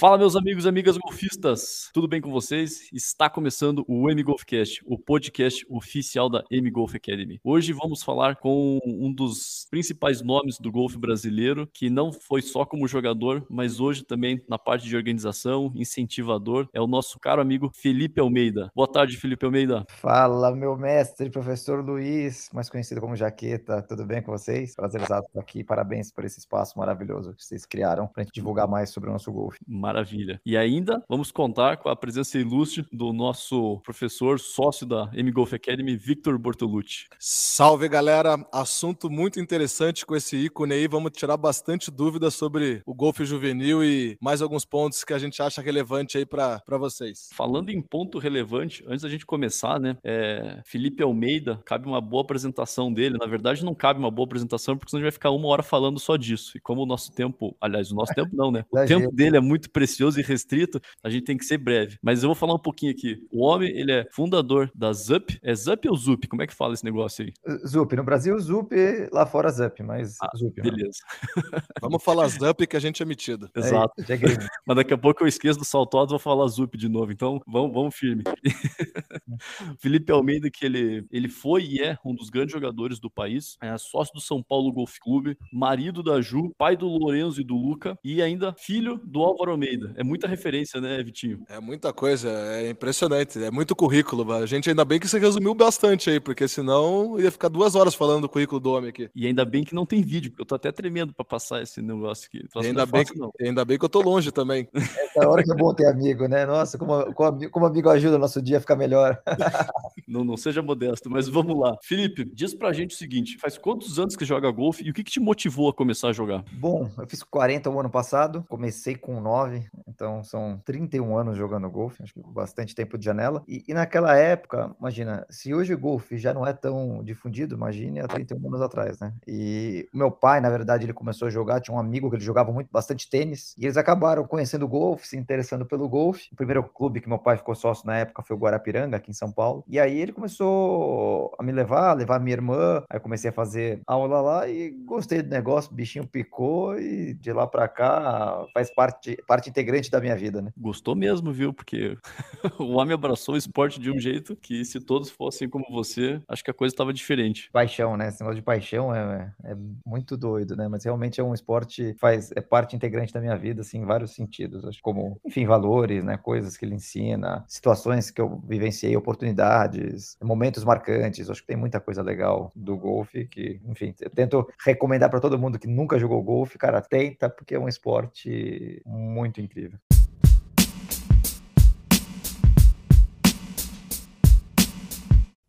Fala, meus amigos e amigas golfistas, tudo bem com vocês? Está começando o M Golfcast, o podcast oficial da M Golf Academy. Hoje vamos falar com um dos principais nomes do golfe brasileiro, que não foi só como jogador, mas hoje também na parte de organização, incentivador, é o nosso caro amigo Felipe Almeida. Boa tarde, Felipe Almeida. Fala, meu mestre, professor Luiz, mais conhecido como Jaqueta, tudo bem com vocês? Prazer estar aqui, parabéns por esse espaço maravilhoso que vocês criaram para a gente divulgar mais sobre o nosso golfe. E ainda vamos contar com a presença ilustre do nosso professor, sócio da M Golf Academy, Victor Bortolucci. Salve, galera! Assunto muito interessante com esse ícone aí. Vamos tirar bastante dúvidas sobre o golfe juvenil e mais alguns pontos que a gente acha relevante aí para vocês. Falando em ponto relevante, antes da gente começar, né? É, Felipe Almeida, cabe uma boa apresentação dele. Na verdade, não cabe uma boa apresentação, porque senão a gente vai ficar uma hora falando só disso. E como o nosso tempo, aliás, o nosso tempo não, né? O tempo dele é muito precioso e restrito, a gente tem que ser breve. Mas eu vou falar um pouquinho aqui. O homem, ele é fundador da ZUP. É ZUP ou ZUP? Como é que fala esse negócio aí? ZUP. No Brasil, ZUP, lá fora ZUP, mas ah, ZUP. Beleza. Vamos falar ZUP que a gente é metido. Exato. É, mas daqui a pouco eu esqueço do saltado, vou falar ZUP de novo. Então, vamos, vamos firme. Felipe Almeida, que ele, ele foi e é um dos grandes jogadores do país, é sócio do São Paulo Golf Clube, marido da Ju, pai do Lorenzo e do Luca, e ainda filho do Álvaro Almeida. É muita referência, né, Vitinho? É muita coisa, é impressionante, é muito currículo. A gente ainda bem que você resumiu bastante aí, porque senão ia ficar duas horas falando do currículo do homem aqui. E ainda bem que não tem vídeo, porque eu tô até tremendo para passar esse negócio aqui. Ainda, bem que, ainda bem que eu tô longe também. Essa hora que é bom ter amigo, né? Nossa, como, como, como amigo ajuda o nosso dia a ficar melhor. não, não seja modesto, mas vamos lá. Felipe, diz pra gente o seguinte: faz quantos anos que joga golfe e o que, que te motivou a começar a jogar? Bom, eu fiz 40 o ano passado, comecei com 9, então são 31 anos jogando golfe, acho que bastante tempo de janela. E, e, naquela época, imagina, se hoje o golfe já não é tão difundido, imagine há 31 anos atrás, né? E o meu pai, na verdade, ele começou a jogar, tinha um amigo que ele jogava muito, bastante tênis, e eles acabaram conhecendo o golfe, se interessando pelo golfe. O primeiro clube que meu pai ficou sócio na época foi o Guarapiranga, aqui em São Paulo. E aí ele começou a me levar, levar minha irmã, aí eu comecei a fazer aula lá e gostei do negócio, o bichinho picou e de lá para cá faz parte, parte integrante da minha vida, né? Gostou mesmo, viu? Porque o homem abraçou o esporte de um jeito que se todos fossem como você, acho que a coisa estava diferente. Paixão, né? Esse negócio de paixão é, é muito doido, né? Mas realmente é um esporte faz é parte integrante da minha vida, assim, em vários sentidos. Acho como, enfim, valores, né? Coisas que ele ensina, situações que eu vivenciei, oportunidades, momentos marcantes. Acho que tem muita coisa legal do golfe que, enfim, eu tento recomendar para todo mundo que nunca jogou golfe, cara, tenta porque é um esporte muito incrível.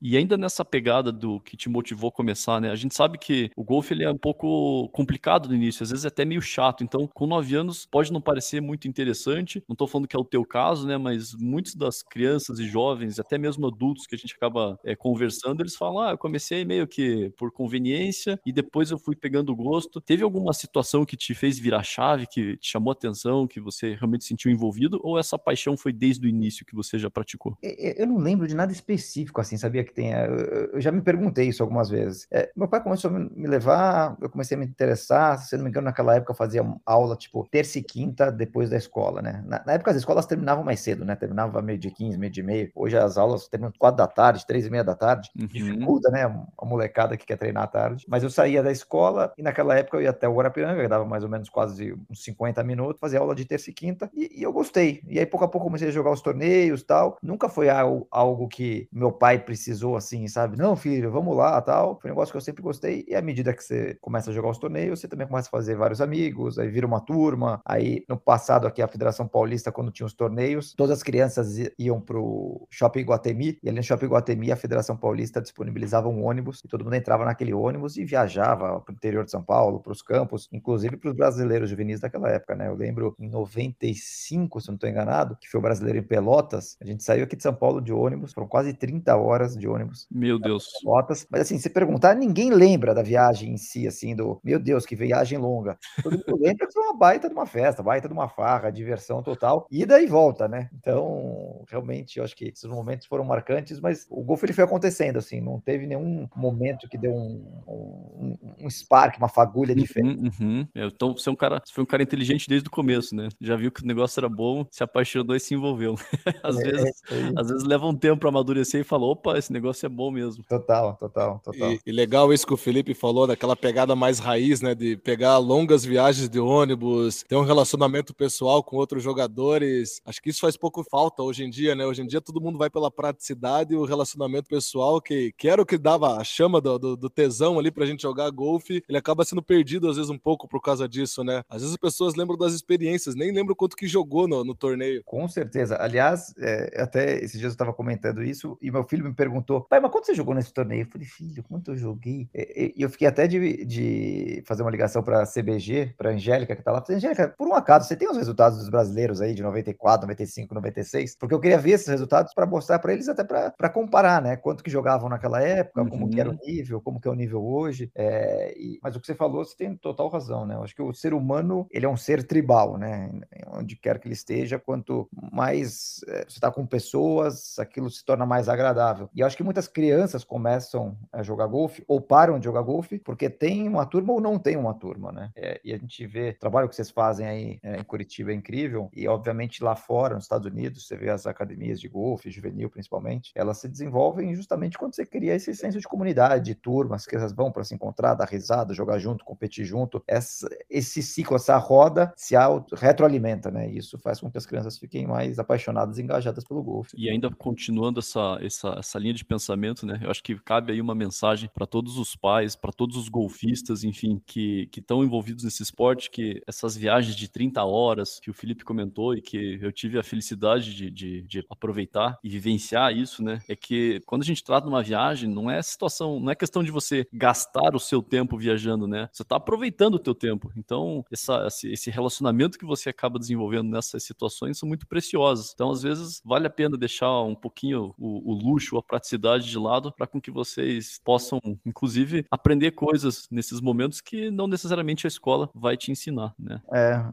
E ainda nessa pegada do que te motivou a começar, né? A gente sabe que o golfe ele é um pouco complicado no início, às vezes é até meio chato. Então, com nove anos pode não parecer muito interessante. Não estou falando que é o teu caso, né? Mas muitas das crianças e jovens, até mesmo adultos que a gente acaba é, conversando, eles falam: ah, eu comecei meio que por conveniência e depois eu fui pegando gosto. Teve alguma situação que te fez virar chave, que te chamou atenção, que você realmente sentiu envolvido? Ou essa paixão foi desde o início que você já praticou? Eu não lembro de nada específico, assim, sabia? Que tenha. Eu, já me perguntei isso algumas vezes. É, meu pai começou a me levar, eu comecei a me interessar. Se não me engano, naquela época eu fazia aula tipo terça e quinta depois da escola, né? Na, na época as escolas terminavam mais cedo, né? Terminava meio de 15, meio de meio. Hoje as aulas terminam quatro da tarde, três e meia da tarde. Uhum. Dificulta, né? A molecada que quer treinar à tarde. Mas eu saía da escola e naquela época eu ia até o Guarapiranga, que dava mais ou menos quase uns 50 minutos, fazia aula de terça e quinta e, e eu gostei. E aí pouco a pouco comecei a jogar os torneios tal. Nunca foi algo, algo que meu pai precisou assim assim, sabe? Não, filho, vamos lá, tal. Foi um negócio que eu sempre gostei. E à medida que você começa a jogar os torneios, você também começa a fazer vários amigos, aí vira uma turma. Aí, no passado, aqui, a Federação Paulista, quando tinha os torneios, todas as crianças iam pro Shopping Guatemi, e ali no Shopping Guatemi, a Federação Paulista disponibilizava um ônibus, e todo mundo entrava naquele ônibus e viajava pro interior de São Paulo, pros campos, inclusive pros brasileiros juvenis daquela época, né? Eu lembro em 95, se não estou enganado, que foi o brasileiro em Pelotas, a gente saiu aqui de São Paulo de ônibus, foram quase 30 horas de ônibus. Meu Deus. Rotas. Mas assim, se perguntar, ninguém lembra da viagem em si, assim, do meu Deus, que viagem longa. Todo mundo lembra que foi uma baita de uma festa, baita de uma farra, diversão total, ida e volta, né? Então, realmente, eu acho que esses momentos foram marcantes, mas o golfe ele foi acontecendo, assim, não teve nenhum momento que deu um, um, um spark, uma fagulha diferente. Uhum, uhum. Então, você é um cara, você foi um cara inteligente desde o começo, né? Já viu que o negócio era bom, se apaixonou e se envolveu. às, é, vezes, é às vezes leva um tempo para amadurecer e fala, opa, esse negócio é bom mesmo. Total, total, total. E, e, legal isso que o Felipe falou, daquela pegada mais raiz, né? De pegar longas viagens de ônibus, ter um relacionamento pessoal com outros jogadores. Acho que isso faz pouco falta hoje em dia, né? Hoje em dia todo mundo vai pela praticidade e o relacionamento pessoal, que, que era o que dava a chama do, do, do tesão ali pra gente jogar golfe, ele acaba sendo perdido às vezes um pouco por causa disso, né? Às vezes as pessoas lembram das experiências, nem lembram quanto que jogou no, no torneio. Com certeza. Aliás, é, até esses dias eu estava comentando isso e meu filho me perguntou, pai, mas quanto você jogou nesse torneio? Eu falei, filho, quanto eu joguei? E, eu fiquei até de, de fazer uma ligação para a CBG, para Angélica, que tá lá. Falei, Angélica, por um acaso, você tem os resultados dos brasileiros aí de 94, 95, 96? Porque eu queria ver esses resultados para mostrar para eles, até para comparar, né? Quanto que jogavam naquela época, como que era o uhum. nível, como que é o nível hoje. É, e, mas o que você falou, você tem total razão, né? Eu acho que o ser humano, ele é um ser tribal, né? Onde quer que ele esteja, quanto mais é, você está com pessoas, aquilo se torna mais agradável. E eu acho que muitas crianças começam a jogar golfe ou param de jogar golfe porque tem uma turma ou não tem uma turma, né? É, e a gente vê o trabalho que vocês fazem aí é, em Curitiba é incrível e obviamente lá fora, nos Estados Unidos, você vê as academias de golfe, juvenil principalmente, elas se desenvolvem justamente quando você cria esse senso de comunidade, de turmas que elas vão para se encontrar, dar risada, jogar junto, competir junto. Essa, esse ciclo, essa roda se retroalimenta, né? E isso faz com que as crianças fiquem mais apaixonadas e engajadas pelo golfe. E ainda continuando essa, essa, essa linha de pensamento, né? Eu acho que cabe aí uma mensagem para todos os pais, para todos os golfistas, enfim, que estão envolvidos nesse esporte, que essas viagens de 30 horas que o Felipe comentou e que eu tive a felicidade de, de, de aproveitar e vivenciar isso, né? É que quando a gente trata uma viagem, não é situação, não é questão de você gastar o seu tempo viajando, né? Você está aproveitando o teu tempo. Então, essa, esse relacionamento que você acaba desenvolvendo nessas situações são muito preciosos. Então, às vezes, vale a pena deixar um pouquinho o, o luxo, a praticidade de lado para com que vocês possam, inclusive, aprender coisas nesses momentos que não necessariamente a escola vai te ensinar, né? É,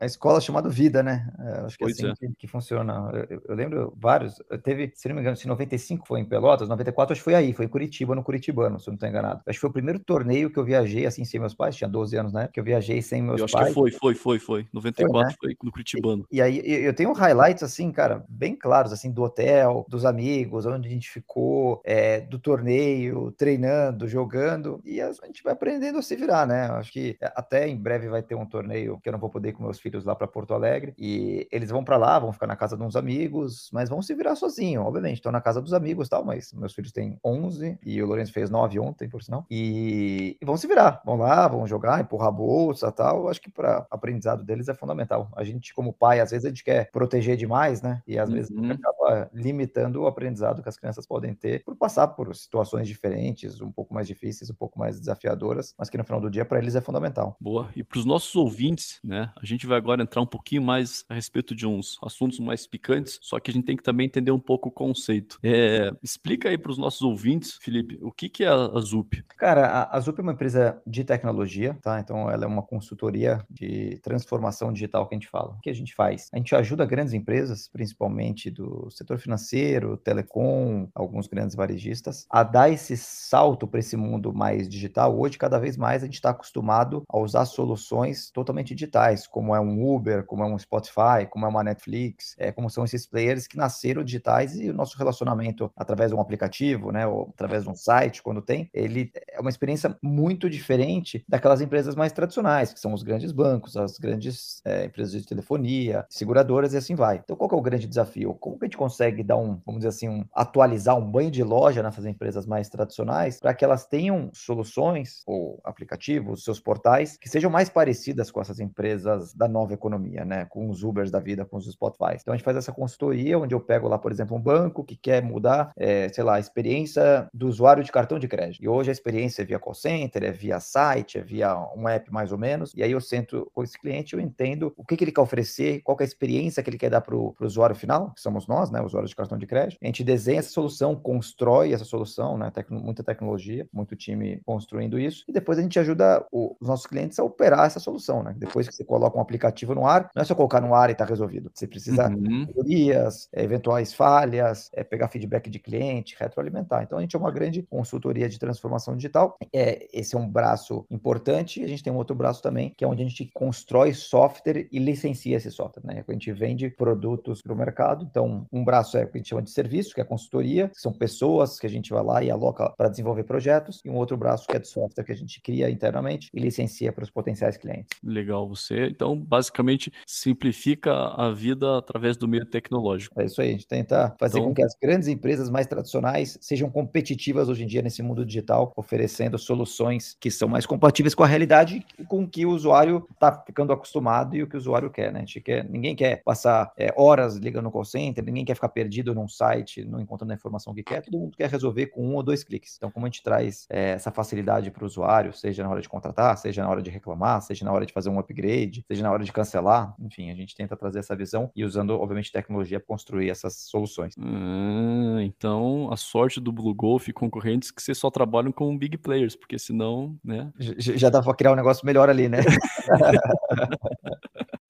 a escola é chamada vida, né? É, acho que é assim é. Que, que, funciona. Eu, eu, lembro vários, teve, se não me engano, se 95 foi em Pelotas, 94 acho que foi aí, foi em Curitiba, no Curitibano, se eu não estou enganado. Acho que foi o primeiro torneio que eu viajei assim sem meus pais, tinha 12 anos, né? Que eu viajei sem meus eu acho pais. que foi, foi, foi, foi. 94 foi, né? foi no Curitibano. E, e aí eu tenho highlights assim, cara, bem claros assim do hotel, dos amigos, onde a gente ficou, é, do torneio, treinando, jogando, e a gente vai aprendendo a se virar, né? Acho que até em breve vai ter um torneio que eu não vou poder ir com meus filhos lá para Porto Alegre, e eles vão para lá, vão ficar na casa de uns amigos, mas vão se virar sozinho, obviamente, estão na casa dos amigos tal, mas meus filhos têm 11 e o Lourenço fez 9 ontem, por sinal, e, e vão se virar, vão lá, vão jogar, empurrar a bolsa tal, acho que para aprendizado deles é fundamental. A gente, como pai, às vezes a gente quer proteger demais, né? E às uhum. vezes acaba limitando o aprendizado que as crianças podem ter por passar por situações diferentes, um pouco mais difíceis, um pouco mais desafiadoras, mas que no final do dia para eles é fundamental. Boa. E para os nossos ouvintes, né? A gente vai agora entrar um pouquinho mais a respeito de uns assuntos mais picantes, só que a gente tem que também entender um pouco o conceito. É, explica aí para os nossos ouvintes, Felipe, o que, que é a ZUP? Cara, a, a ZUP é uma empresa de tecnologia, tá? Então ela é uma consultoria de transformação digital que a gente fala. O que a gente faz? A gente ajuda grandes empresas, principalmente do setor financeiro, telecom, alguns grandes varejistas, a dar esse salto para esse mundo mais digital. Hoje, cada vez mais, a gente está acostumado a usar soluções totalmente digitais, como é um Uber, como é um Spotify, como é uma Netflix, é, como são esses players que nasceram digitais e o nosso relacionamento através de um aplicativo, né, ou através de um site, quando tem, ele é uma experiência muito diferente daquelas empresas mais tradicionais, que são os grandes bancos, as grandes é, empresas de telefonia, seguradoras e assim vai. Então, qual é o grande desafio? Como que a gente consegue dar um, vamos dizer assim, um, atualizar um banho de loja nessas empresas mais tradicionais para que elas tenham soluções ou aplicativos, seus portais, que sejam mais parecidas com essas empresas da nova economia, né? Com os Ubers da vida, com os Spotify. Então, a gente faz essa consultoria onde eu pego lá, por exemplo, um banco que quer mudar, é, sei lá, a experiência do usuário de cartão de crédito. E hoje a experiência é via call center, é via site, é via um app mais ou menos. E aí eu sento com esse cliente, eu entendo o que, que ele quer oferecer, qual é a experiência que ele quer dar para o usuário final, que somos nós, né, usuários de cartão de crédito. A gente desenha essa solução constrói essa solução, né? Muita tecnologia, muito time construindo isso, e depois a gente ajuda o, os nossos clientes a operar essa solução, né? Depois que você coloca um aplicativo no ar, não é só colocar no ar e tá resolvido. Você precisa uhum. melhorias, eventuais falhas, é, pegar feedback de cliente, retroalimentar. Então a gente é uma grande consultoria de transformação digital. É, esse é um braço importante, e a gente tem um outro braço também, que é onde a gente constrói software e licencia esse software, né? A gente vende produtos para o mercado. Então, um braço é o que a gente chama de serviço, que é consultoria, que são pessoas que a gente vai lá e aloca para desenvolver projetos, e um outro braço que é de software que a gente cria internamente e licencia para os potenciais clientes. Legal, você então basicamente simplifica a vida através do meio tecnológico. É isso aí, a gente tenta fazer então... com que as grandes empresas mais tradicionais sejam competitivas hoje em dia nesse mundo digital, oferecendo soluções que são mais compatíveis com a realidade e com o que o usuário está ficando acostumado e o que o usuário quer, né? A gente quer, ninguém quer passar é, horas ligando no call center, ninguém quer ficar perdido num site, não encontrando a informação que quer, todo mundo quer resolver com um ou dois cliques. Então, como a gente traz é, essa facilidade para o usuário, seja na hora de contratar, seja na hora de reclamar, seja na hora de fazer um upgrade, seja na hora de cancelar, enfim, a gente tenta trazer essa visão e usando, obviamente, tecnologia para construir essas soluções. Hum, então, a sorte do Blue Golf e concorrentes que vocês só trabalham com big players, porque senão, né? Já, já dá para criar um negócio melhor ali, né?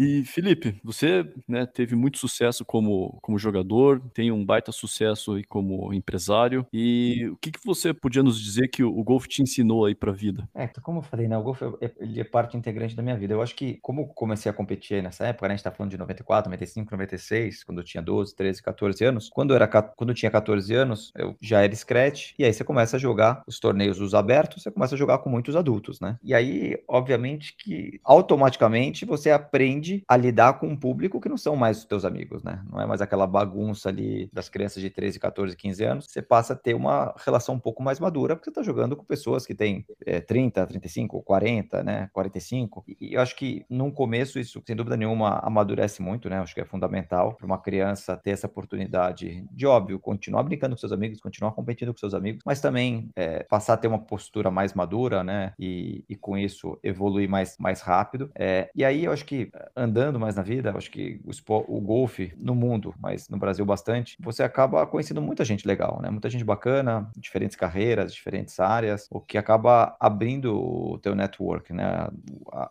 E Felipe, você né, teve muito sucesso como, como jogador, tem um baita sucesso aí como empresário. E o que, que você podia nos dizer que o, o golfe te ensinou aí para a vida? É, então, como eu falei, né, o golfe é, ele é parte integrante da minha vida. Eu acho que, como comecei a competir nessa época, né, a gente está falando de 94, 95, 96, quando eu tinha 12, 13, 14 anos. Quando eu, era, quando eu tinha 14 anos, eu já era scratch. E aí você começa a jogar os torneios os abertos, você começa a jogar com muitos adultos, né? E aí, obviamente, que automaticamente você aprende aprende a lidar com um público que não são mais os teus amigos, né? Não é mais aquela bagunça ali das crianças de 13, 14, 15 anos. Você passa a ter uma relação um pouco mais madura, porque você está jogando com pessoas que têm é, 30, 35, 40, né? 45. E eu acho que num começo isso, sem dúvida nenhuma, amadurece muito, né? Eu acho que é fundamental para uma criança ter essa oportunidade de, óbvio, continuar brincando com seus amigos, continuar competindo com seus amigos, mas também é, passar a ter uma postura mais madura, né? E, e com isso evoluir mais, mais rápido. É, e aí eu acho que andando mais na vida, acho que o, o golfe no mundo, mas no Brasil bastante, você acaba conhecendo muita gente legal, né? Muita gente bacana, diferentes carreiras, diferentes áreas, o que acaba abrindo o teu network, né?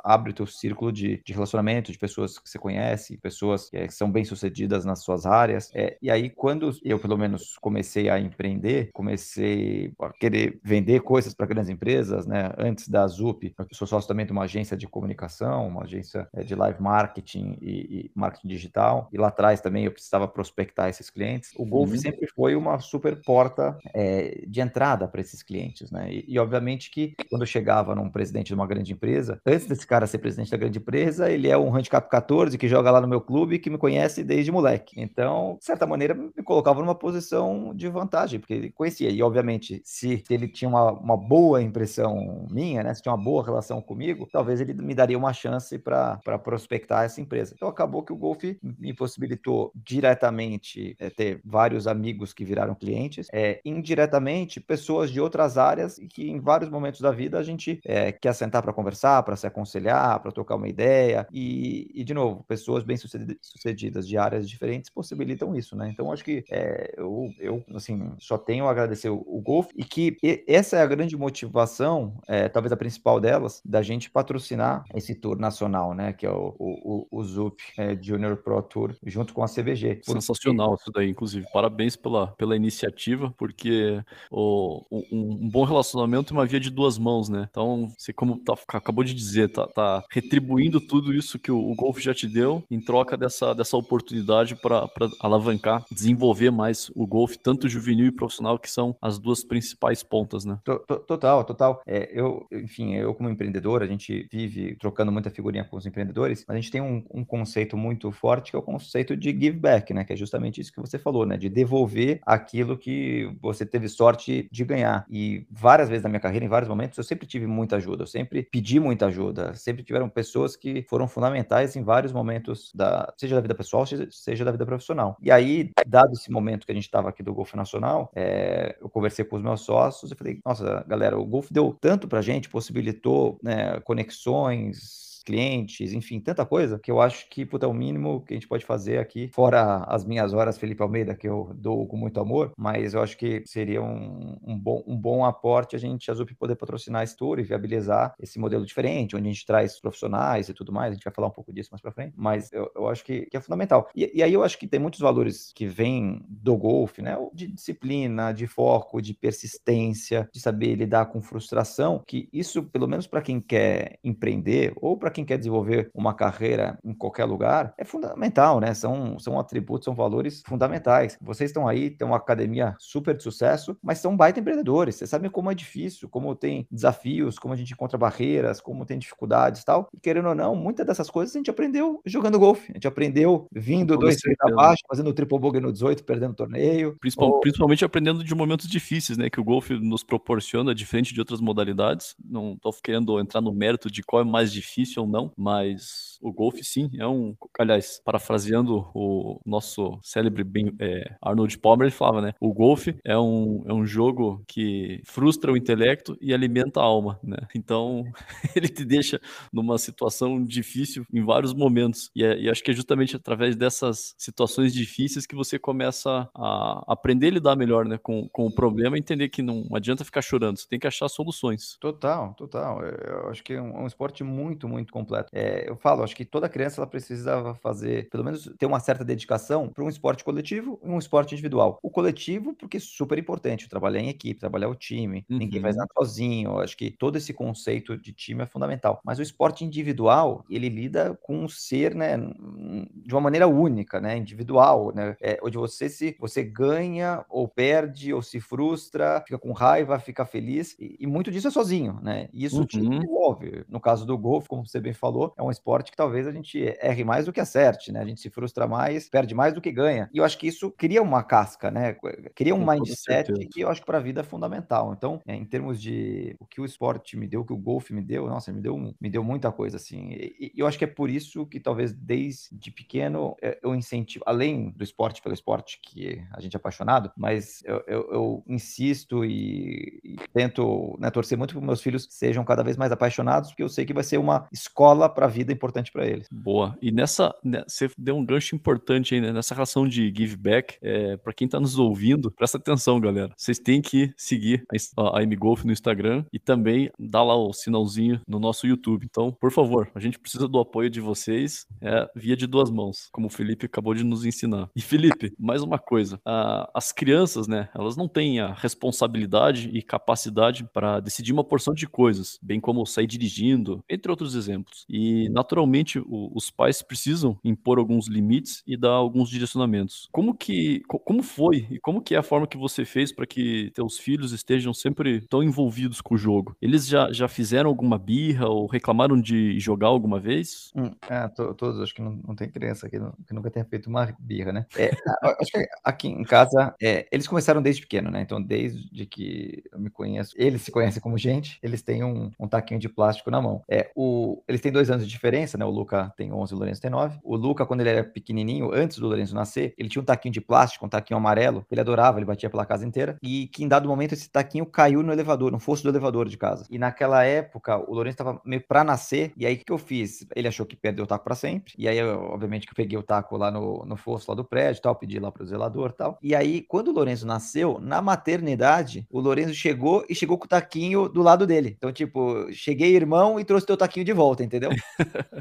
Abre o teu círculo de, de relacionamento, de pessoas que você conhece, pessoas que, é, que são bem-sucedidas nas suas áreas. É, e aí, quando eu, pelo menos, comecei a empreender, comecei a querer vender coisas para grandes empresas, né? Antes da ZUP, eu sou sócio também de uma agência de comunicação, uma agência é, de live marketing, e, e, marketing digital. E lá atrás também eu precisava prospectar esses clientes. O Golf uhum. sempre foi uma super porta é, de entrada para esses clientes, né? E, e, obviamente que quando eu chegava num presidente de uma grande empresa, antes desse cara ser presidente da grande empresa, ele é um handicap 14 que joga lá no meu clube que me conhece desde moleque. Então, de certa maneira, me colocava numa posição de vantagem, porque ele conhecia. E obviamente, se ele tinha uma, uma boa impressão minha, né? Se tinha uma boa relação comigo, talvez ele me daria uma chance para prospectar conectar essa empresa. Então acabou que o Golf me possibilitou diretamente é, ter vários amigos que viraram clientes, é, indiretamente pessoas de outras áreas e que em vários momentos da vida a gente é, quer sentar para conversar, para se aconselhar, para trocar uma ideia e, e, de novo, pessoas bem sucedidas de áreas diferentes possibilitam isso, né? Então acho que é, eu, eu assim só tenho a agradecer o, o Golf e que e, essa é a grande motivação, é, talvez a principal delas, da gente patrocinar esse tour nacional, né? Que é o, o o, o ZUP é, Junior Pro Tour junto com a CVG. Sensacional isso daí, inclusive. Parabéns pela, pela iniciativa, porque o, um, um, bom relacionamento é uma via de duas mãos, né? Então, você, como tá, acabou de dizer, tá, tá retribuindo tudo isso que o, o golfe já te deu em troca dessa, dessa oportunidade para alavancar, desenvolver mais o golfe, tanto juvenil e profissional, que são as duas principais pontas, né? Total, total. É, eu, enfim, eu como empreendedor, a gente vive trocando muita figurinha com os empreendedores, mas gente tem um, um, conceito muito forte que é o conceito de give back, né? Que é justamente isso que você falou, né? De devolver aquilo que você teve sorte de ganhar. E várias vezes na minha carreira, em vários momentos, eu sempre tive muita ajuda, eu sempre pedi muita ajuda, sempre tiveram pessoas que foram fundamentais em vários momentos da, seja da vida pessoal, seja da vida profissional. E aí, dado esse momento que a gente estava aqui do Golfo Nacional, é, eu conversei com os meus sócios e falei, nossa, galera, o Golfo deu tanto pra gente, possibilitou né, conexões clientes, enfim, tanta coisa que eu acho que, puta, é o mínimo que a gente pode fazer aqui, fora as minhas horas Felipe Almeida, que eu dou com muito amor, mas eu acho que seria um, um bom, um bom aporte a gente, a Zup, poder patrocinar esse tour e viabilizar esse modelo diferente, onde a gente traz profissionais e tudo mais, a gente vai falar um pouco disso mais pra frente, mas eu, eu acho que, que é fundamental. E, e aí eu acho que tem muitos valores que vêm do golfe, né, de disciplina, de foco, de persistência, de saber lidar com frustração, que isso, pelo menos para quem quer empreender ou para quem quer desenvolver uma carreira em qualquer lugar, é fundamental, né? São, são atributos, são valores fundamentais. Vocês estão aí, tem uma academia super de sucesso, mas são baita empreendedores. Vocês sabem como é difícil, como tem desafios, como a gente encontra barreiras, como tem dificuldades e tal. E querendo ou não, muitas dessas coisas a gente aprendeu jogando golfe. A gente aprendeu vindo dois, três abaixo, fazendo o triple bogey no 18, perdendo o torneio. Principal, ou... Principalmente aprendendo de momentos difíceis, né? Que o golfe nos proporciona, diferente de outras modalidades. Não tô querendo entrar no mérito de qual é mais difícil não, mas o golfe sim é um. Aliás, parafraseando o nosso célebre é, Arnold Palmer, ele falava, né? O golfe é um, é um jogo que frustra o intelecto e alimenta a alma, né? Então, ele te deixa numa situação difícil em vários momentos. E, é, e acho que é justamente através dessas situações difíceis que você começa a aprender a lidar melhor né, com, com o problema e entender que não adianta ficar chorando, você tem que achar soluções. Total, total. Eu acho que é um, é um esporte muito, muito completo. É, eu falo, acho que toda criança ela precisa fazer, pelo menos ter uma certa dedicação para um esporte coletivo e um esporte individual. O coletivo, porque é super importante, trabalhar em equipe, trabalhar o time, uhum. ninguém faz nada sozinho. Acho que todo esse conceito de time é fundamental. Mas o esporte individual, ele lida com um ser, né, de uma maneira única, né, individual, né, é, onde você se você ganha ou perde ou se frustra, fica com raiva, fica feliz e, e muito disso é sozinho, né? E isso uhum. te envolve. No caso do golfe, como você bem falou, é um esporte que talvez a gente erre mais do que acerte, né? A gente se frustra mais, perde mais do que ganha. E eu acho que isso cria uma casca, né? Cria um mindset que eu acho que para a vida é fundamental. Então, é, em termos de o que o esporte me deu, o que o golfe me deu, nossa, me deu, me deu muita coisa assim. E, e eu acho que é por isso que talvez desde pequeno é, eu incentivo, além do esporte pelo esporte que a gente é apaixonado, mas eu, eu, eu insisto e, e tento né, torcer muito para meus filhos sejam cada vez mais apaixonados, porque eu sei que vai ser uma escola para a vida importante para eles. Boa. E nessa, né, você deu um gancho importante aí, né, nessa relação de give back. É, para quem está nos ouvindo, presta atenção, galera. Vocês têm que seguir a, a M-Golf no Instagram e também dar lá o sinalzinho no nosso YouTube. Então, por favor, a gente precisa do apoio de vocês é, via de duas mãos, como o Felipe acabou de nos ensinar. E Felipe, mais uma coisa. A, as crianças, né, elas não têm a responsabilidade e capacidade para decidir uma porção de coisas, bem como sair dirigindo, entre outros exemplos. E, naturalmente, o, os pais precisam impor alguns limites e dar alguns direcionamentos. Como que, como foi e como que é a forma que você fez para que teus filhos estejam sempre tão envolvidos com o jogo? Eles já, já fizeram alguma birra ou reclamaram de jogar alguma vez? Hum, é, todos, acho que não, não tem criança aqui que nunca tenha feito uma birra, né? É, acho que aqui em casa, é, eles começaram desde pequeno, né? Então, desde que eu me conheço, eles se conhecem como gente, eles têm um, um taquinho de plástico na mão. É, o, eles têm dois anos de diferença, né? O Luca tem 11 e o Lourenço tem 9. O Luca, quando ele era pequenininho, antes do Lourenço nascer, ele tinha um taquinho de plástico, um taquinho amarelo, que ele adorava, ele batia pela casa inteira, e que em dado momento esse taquinho caiu no elevador, no fosso do elevador de casa. E naquela época, o Lourenço estava meio pra nascer, e aí o que, eu fiz? Ele achou que perdeu o taco para sempre, e aí, eu, obviamente, que eu peguei o taco lá no, no fosso lá do prédio, tal, pedi lá pro zelador tal. E aí, quando o Lourenço nasceu, na maternidade, o Lourenço chegou e chegou com o taquinho do lado dele. Então, tipo, cheguei irmão e trouxe teu taquinho de volta, entendeu?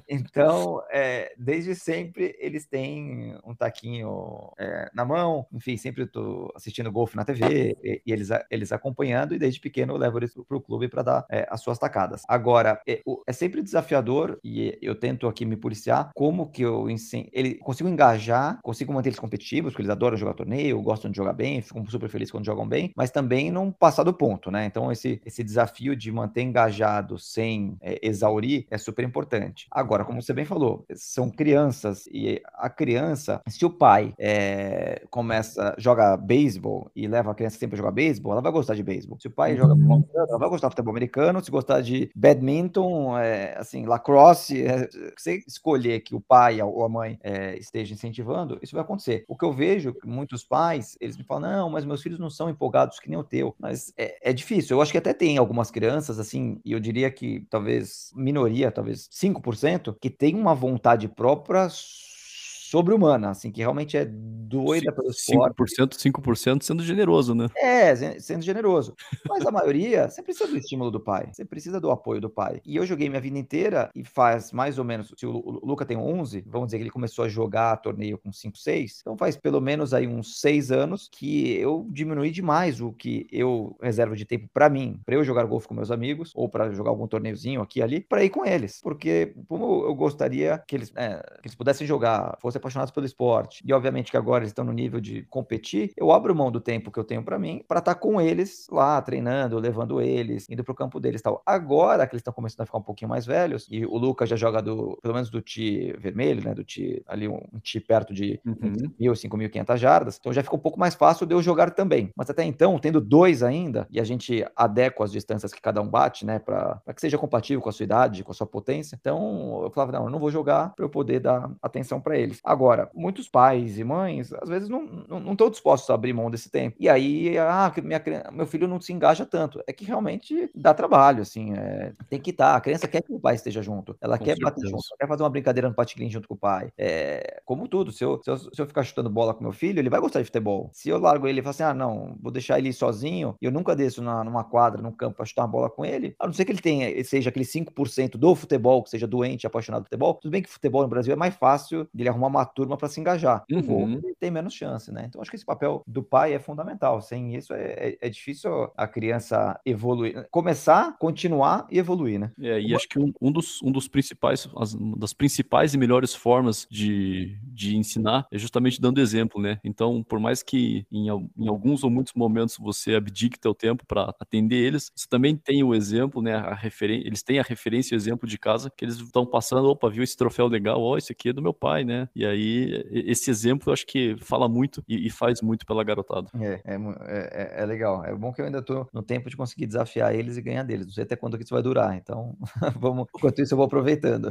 então, é, desde sempre eles têm um taquinho é, na mão, enfim, sempre tô assistindo golfe na TV e, e, eles, eles acompanhando, e desde pequeno eu levo eles pro clube para dar é, as suas tacadas. Agora, é, é, sempre desafiador e eu tento aqui me policiar como que eu ele consigo engajar, consigo manter eles competitivos, porque eles adoram jogar torneio, gostam de jogar bem, ficam super felizes quando jogam bem, mas também não passar do ponto, né? Então, esse, esse desafio de manter engajado sem é, exaurir é super importante. Agora, como você bem falou, são crianças e a criança, se o pai é, começa, joga beisebol e leva a criança sempre a jogar beisebol, ela vai gostar de beisebol. Se o pai joga futebol americano, ela vai gostar de futebol americano. Se gostar de badminton, é, assim, lacrosse, é, você escolher que o pai ou a mãe é, esteja incentivando, isso vai acontecer. O que eu vejo, muitos pais, eles me falam, não, mas meus filhos não são empolgados que nem o teu. Mas é, é difícil. Eu acho que até tem algumas crianças, assim, e eu diria que talvez minoria, talvez 5%, que tem uma vontade própria sobre-humana, assim, que realmente é doida pelo esporte. 5%, 5% sendo generoso, né? É, sendo generoso. Mas a maioria, você precisa do estímulo do pai, você precisa do apoio do pai. E eu joguei minha vida inteira e faz mais ou menos, se o Luca tem 11, vamos dizer que ele começou a jogar torneio com 5, 6, então faz pelo menos aí uns 6 anos que eu diminui demais o que eu reservo de tempo para mim, para eu jogar golfe com meus amigos ou para jogar algum torneiozinho aqui e ali, para ir com eles, porque como eu gostaria que eles, é, que eles pudessem jogar, apaixonados pelo esporte, e obviamente que agora eles estão no nível de competir, eu abro mão do tempo que eu tenho para mim para estar tá com eles lá, treinando, levando eles, indo pro campo deles tal. Agora que eles estão começando a ficar um pouquinho mais velhos, e o Lucas já joga do, pelo menos do Ti vermelho, né, do Ti, ali um, um Ti perto de uhum. 1.000, 5.500 jardas, então já fica um pouco mais fácil de eu jogar também. Mas até então, tendo dois ainda, e a gente adequa as distâncias que cada um bate, né, para que seja compatível com a sua idade, com a sua potência, então eu falava, não, eu não vou jogar para eu poder dar atenção para eles. Agora, muitos pais e mães, às vezes, não estão não, não dispostos a abrir mão desse tempo. E aí, ah, minha, meu filho não se engaja tanto. É que realmente dá trabalho, assim, é, tem que estar. A criança quer que o pai esteja junto, ela com quer certeza. bater junto, quer fazer uma brincadeira no patilim junto com o pai. É, como tudo, se eu, se eu, se, eu, ficar chutando bola com meu filho, ele vai gostar de futebol. Se eu largo ele e falo assim, ah, não, vou deixar ele sozinho, e eu nunca desço na, numa quadra, num campo para chutar uma bola com ele, a não ser que ele tenha, seja aquele 5% do futebol, que seja doente, apaixonado por futebol, tudo bem que futebol no Brasil é mais fácil dele arrumar uma turma para se engajar. Uhum. O tem menos chance, né? Então acho que esse papel do pai é fundamental. Sem isso é, é, é difícil a criança evoluir, começar, continuar e evoluir, né? É, e Uma... acho que um, um, dos, um dos principais, as, uma das principais e melhores formas de, de ensinar é justamente dando exemplo, né? Então, por mais que em, em alguns ou muitos momentos você abdique teu tempo para atender eles, você também tem o exemplo, né? A referência, eles têm a referência e o exemplo de casa que eles estão passando, opa, viu esse troféu legal, ó, oh, esse aqui é do meu pai, né? E aí esse exemplo eu acho que fala muito e, e faz muito pela garotada. É, é, é, é, legal. É bom que eu ainda tô no tempo de conseguir desafiar eles e ganhar deles. Não sei até quando que isso vai durar, então vamos, enquanto isso eu vou aproveitando.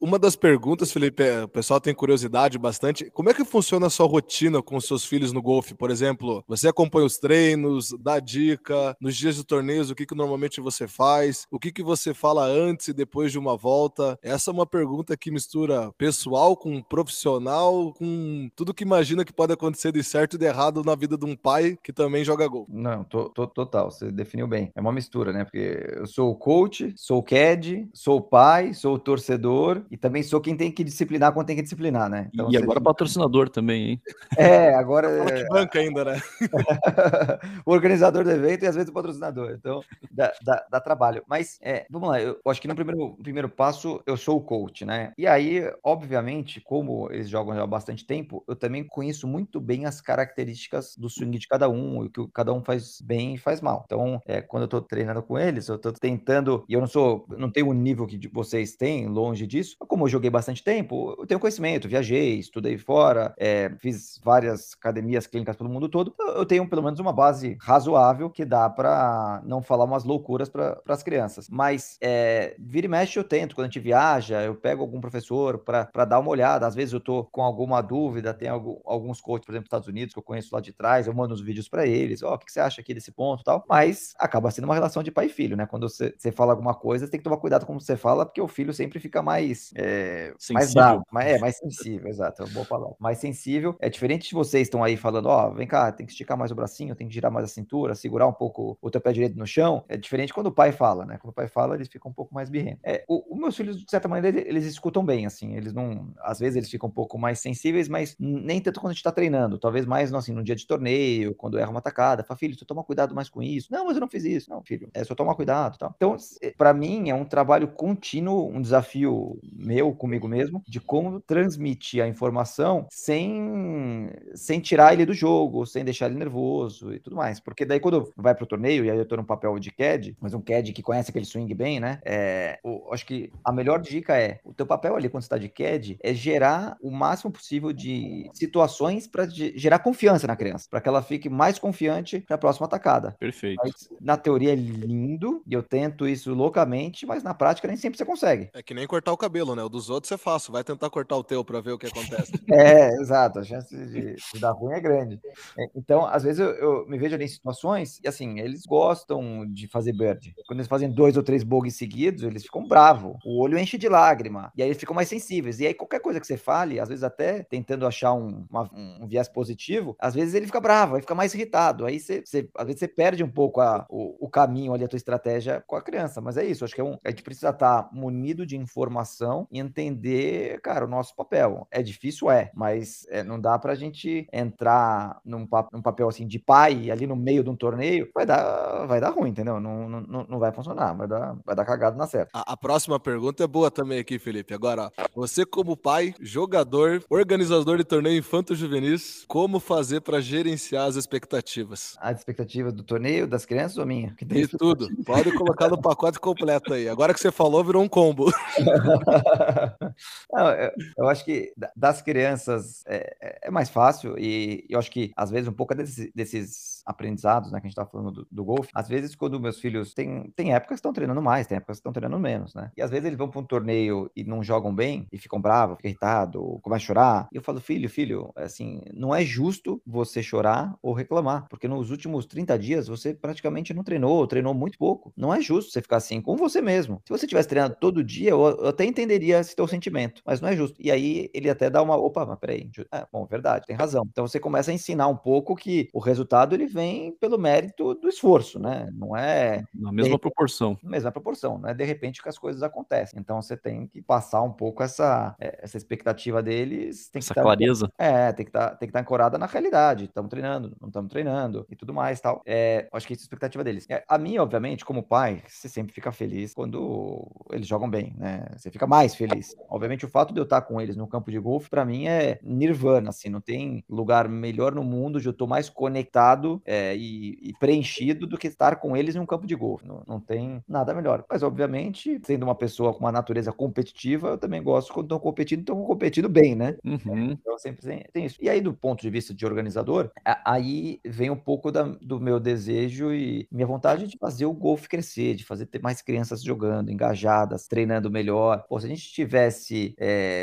Uma das perguntas, Felipe, é, o pessoal tem curiosidade bastante. Como é que funciona a sua rotina com os seus filhos no golfe? Por exemplo, você acompanha os treinos, dá dica, nos dias de torneios, o que, que normalmente você faz? O que, que você fala antes e depois de uma volta? Essa é uma pergunta que mistura pessoal com profissional, com tudo que imagina que pode acontecer de certo e de errado na vida de um pai que também joga gol. Não, tô, tô, total, você definiu bem. É uma mistura, né? Porque eu sou coach, sou CAD, sou pai, sou torcedor e também sou quem tem que disciplinar quando tem que disciplinar, né? Então, e agora patrocinador também, hein? É, agora. É... banca ainda, né? o organizador do evento e às vezes o patrocinador. Então, dá, dá, dá trabalho. Mas, é, vamos lá, eu acho que no primeiro, primeiro passo eu sou o coach, né? E aí, obviamente, como eles jogam já há bastante tempo, eu também conheço muito bem as características do swing de cada um, e o que cada um faz bem e faz mal. Então, é, quando eu tô treinando com eles, eu tô tentando, e eu não sou, não tenho o nível que vocês têm, longe disso, como eu joguei bastante tempo, eu tenho conhecimento, viajei, estudei fora, é, fiz várias academias clínicas pelo mundo todo, eu tenho pelo menos uma base razoável que dá para não falar umas loucuras para as crianças. Mas é, vira e mexe eu tento, quando a gente viaja, eu pego algum professor para dar uma olhada, às vezes eu tô com alguma dúvida, tem algum, alguns coaches, por exemplo, nos Estados Unidos, que eu conheço lá de trás, eu mando os vídeos para eles, ó, oh, o que você acha aqui desse ponto tal, mas acaba sendo uma relação de pai e filho, né? Quando você, você fala alguma coisa, você tem que tomar cuidado como você fala, porque o filho sempre fica mais é, mais bravo, mais, é, mais sensível, exato, é uma boa palavra. Mais sensível. É diferente de vocês estão aí falando, ó, oh, vem cá, tem que esticar mais o bracinho, tem que girar mais a cintura, segurar um pouco o teu pé direito no chão. É diferente quando o pai fala, né? Quando o pai fala, eles ficam um pouco mais birrentos. É, os meus filhos, de certa maneira, eles, eles escutam bem, assim, eles não, às vezes eles ficam um pouco mais sensíveis, mas nem tanto quando a gente tá treinando, talvez mais, assim, no dia de torneio, quando erra uma tacada, fala, filho, tu toma cuidado mais com isso. Não, mas eu não fiz isso. Não, filho, é só tomar cuidado, tal. Então, para mim, é um trabalho contínuo, um desafio meu comigo mesmo, de como transmitir a informação sem, sem tirar ele do jogo, sem deixar ele nervoso e tudo mais. Porque daí quando vai pro torneio, e aí eu tô no papel de CAD, mas um CAD que conhece aquele swing bem, né? É, o, acho que a melhor dica é, o teu papel ali quando você tá de CAD é gerar o máximo possível de situações para gerar confiança na criança, para que ela fique mais confiante para a próxima atacada. Perfeito. Mas, na teoria é lindo, e eu tento isso loucamente, mas na prática nem sempre você consegue. É que nem cortar o cabelo, né? O dos outros é fácil, vai tentar cortar o teu para ver o que acontece. é, exato, a chance de, de, dar ruim é grande. É, então, às vezes eu, eu, me vejo ali em situações e assim, eles gostam de fazer bird. Quando eles fazem dois ou três bogies seguidos, eles ficam bravos, o olho enche de lágrima, e aí eles ficam mais sensíveis. E aí qualquer coisa que você fale, às vezes até tentando achar um, uma, um viés positivo, às vezes ele fica bravo, aí fica mais irritado. Aí você, você às vezes você perde um pouco a, o, o, caminho ali, a tua estratégia com a criança. Mas é isso, acho que é um, a gente precisa estar munido de informação e entender, cara, o nosso papel. É difícil, é, mas é, não dá pra gente entrar num, num papel assim de pai ali no meio de um torneio, vai dar, vai dar ruim, entendeu? Não, não, não vai funcionar, vai dar, vai dar cagado na certa. A, a próxima pergunta é boa também aqui, Felipe. Agora, você como pai, jogador, organizador de torneio infanto-juvenis, como fazer para gerenciar as expectativas? As expectativas do torneio, das crianças ou minha? De tudo. Pode colocar no pacote completo aí. Agora que você falou, virou um combo. Não, eu, eu, acho que das crianças é, é, é, mais fácil e eu acho que às vezes um pouco desses, desses aprendizados, né, que a gente tá falando do, do golfe, às vezes quando meus filhos têm, tem épocas que estão treinando mais, tem épocas que estão treinando menos, né? E às vezes eles vão para um torneio e não jogam bem e ficam bravos, ficam irritados, começam a chorar. E eu falo, filho, filho, assim, não é justo você chorar ou reclamar, porque nos últimos 30 dias você praticamente não treinou, treinou muito pouco. Não é justo você ficar assim com você mesmo. Se você tivesse treinando todo dia, eu, eu até entenderia esse teu sentimento, mas não é justo. E aí ele até dá uma, opa, mas peraí, é, bom, verdade, tem razão. Então você começa a ensinar um pouco que o resultado ele vem pelo mérito do esforço, né? Não é na mesma proporção. Na mesma proporção, não é de repente que as coisas acontecem. Então você tem que passar um pouco essa, é, essa expectativa deles. Essa que clareza. é, tem que estar tá, tem que estar tá ancorada na realidade. Estamos treinando, não estamos treinando e tudo mais tal. É, acho que essa é a expectativa deles. É, a mim, obviamente, como pai, você sempre fica feliz quando eles jogam bem, né? Você fica mais feliz. Obviamente, o fato de eu estar com eles no campo de golfe, para mim, é nirvana, assim, não tem lugar melhor no mundo onde eu tô mais conectado é, e, e, preenchido do que estar com eles em um campo de golfe. Não, não tem nada melhor. Mas, obviamente, sendo uma pessoa com uma natureza competitiva, eu também gosto quando estão competindo, estão competindo bem, né? Uhum. Então, sempre tem isso. E aí, do ponto de vista de organizador, aí vem um pouco da, do meu desejo e minha vontade de fazer o golfe crescer, de fazer ter mais crianças jogando, engajadas, treinando melhor. Pô, se a gente tivesse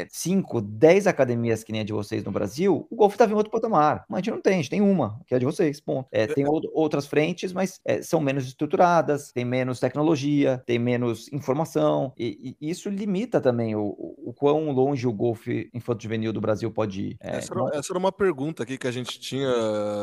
5, é, 10 academias que nem a de vocês no Brasil, o golfe estava em outro patamar. Mas a gente não tem, a gente tem uma, que é a de vocês, ponto. É, tem outras frentes, mas é, são menos estruturadas, tem menos tecnologia, tem menos informação, e, e isso limita também o, o, o, quão longe o golfe infanto-juvenil do Brasil pode ir. É, essa, era, essa, era, uma pergunta aqui que a gente tinha,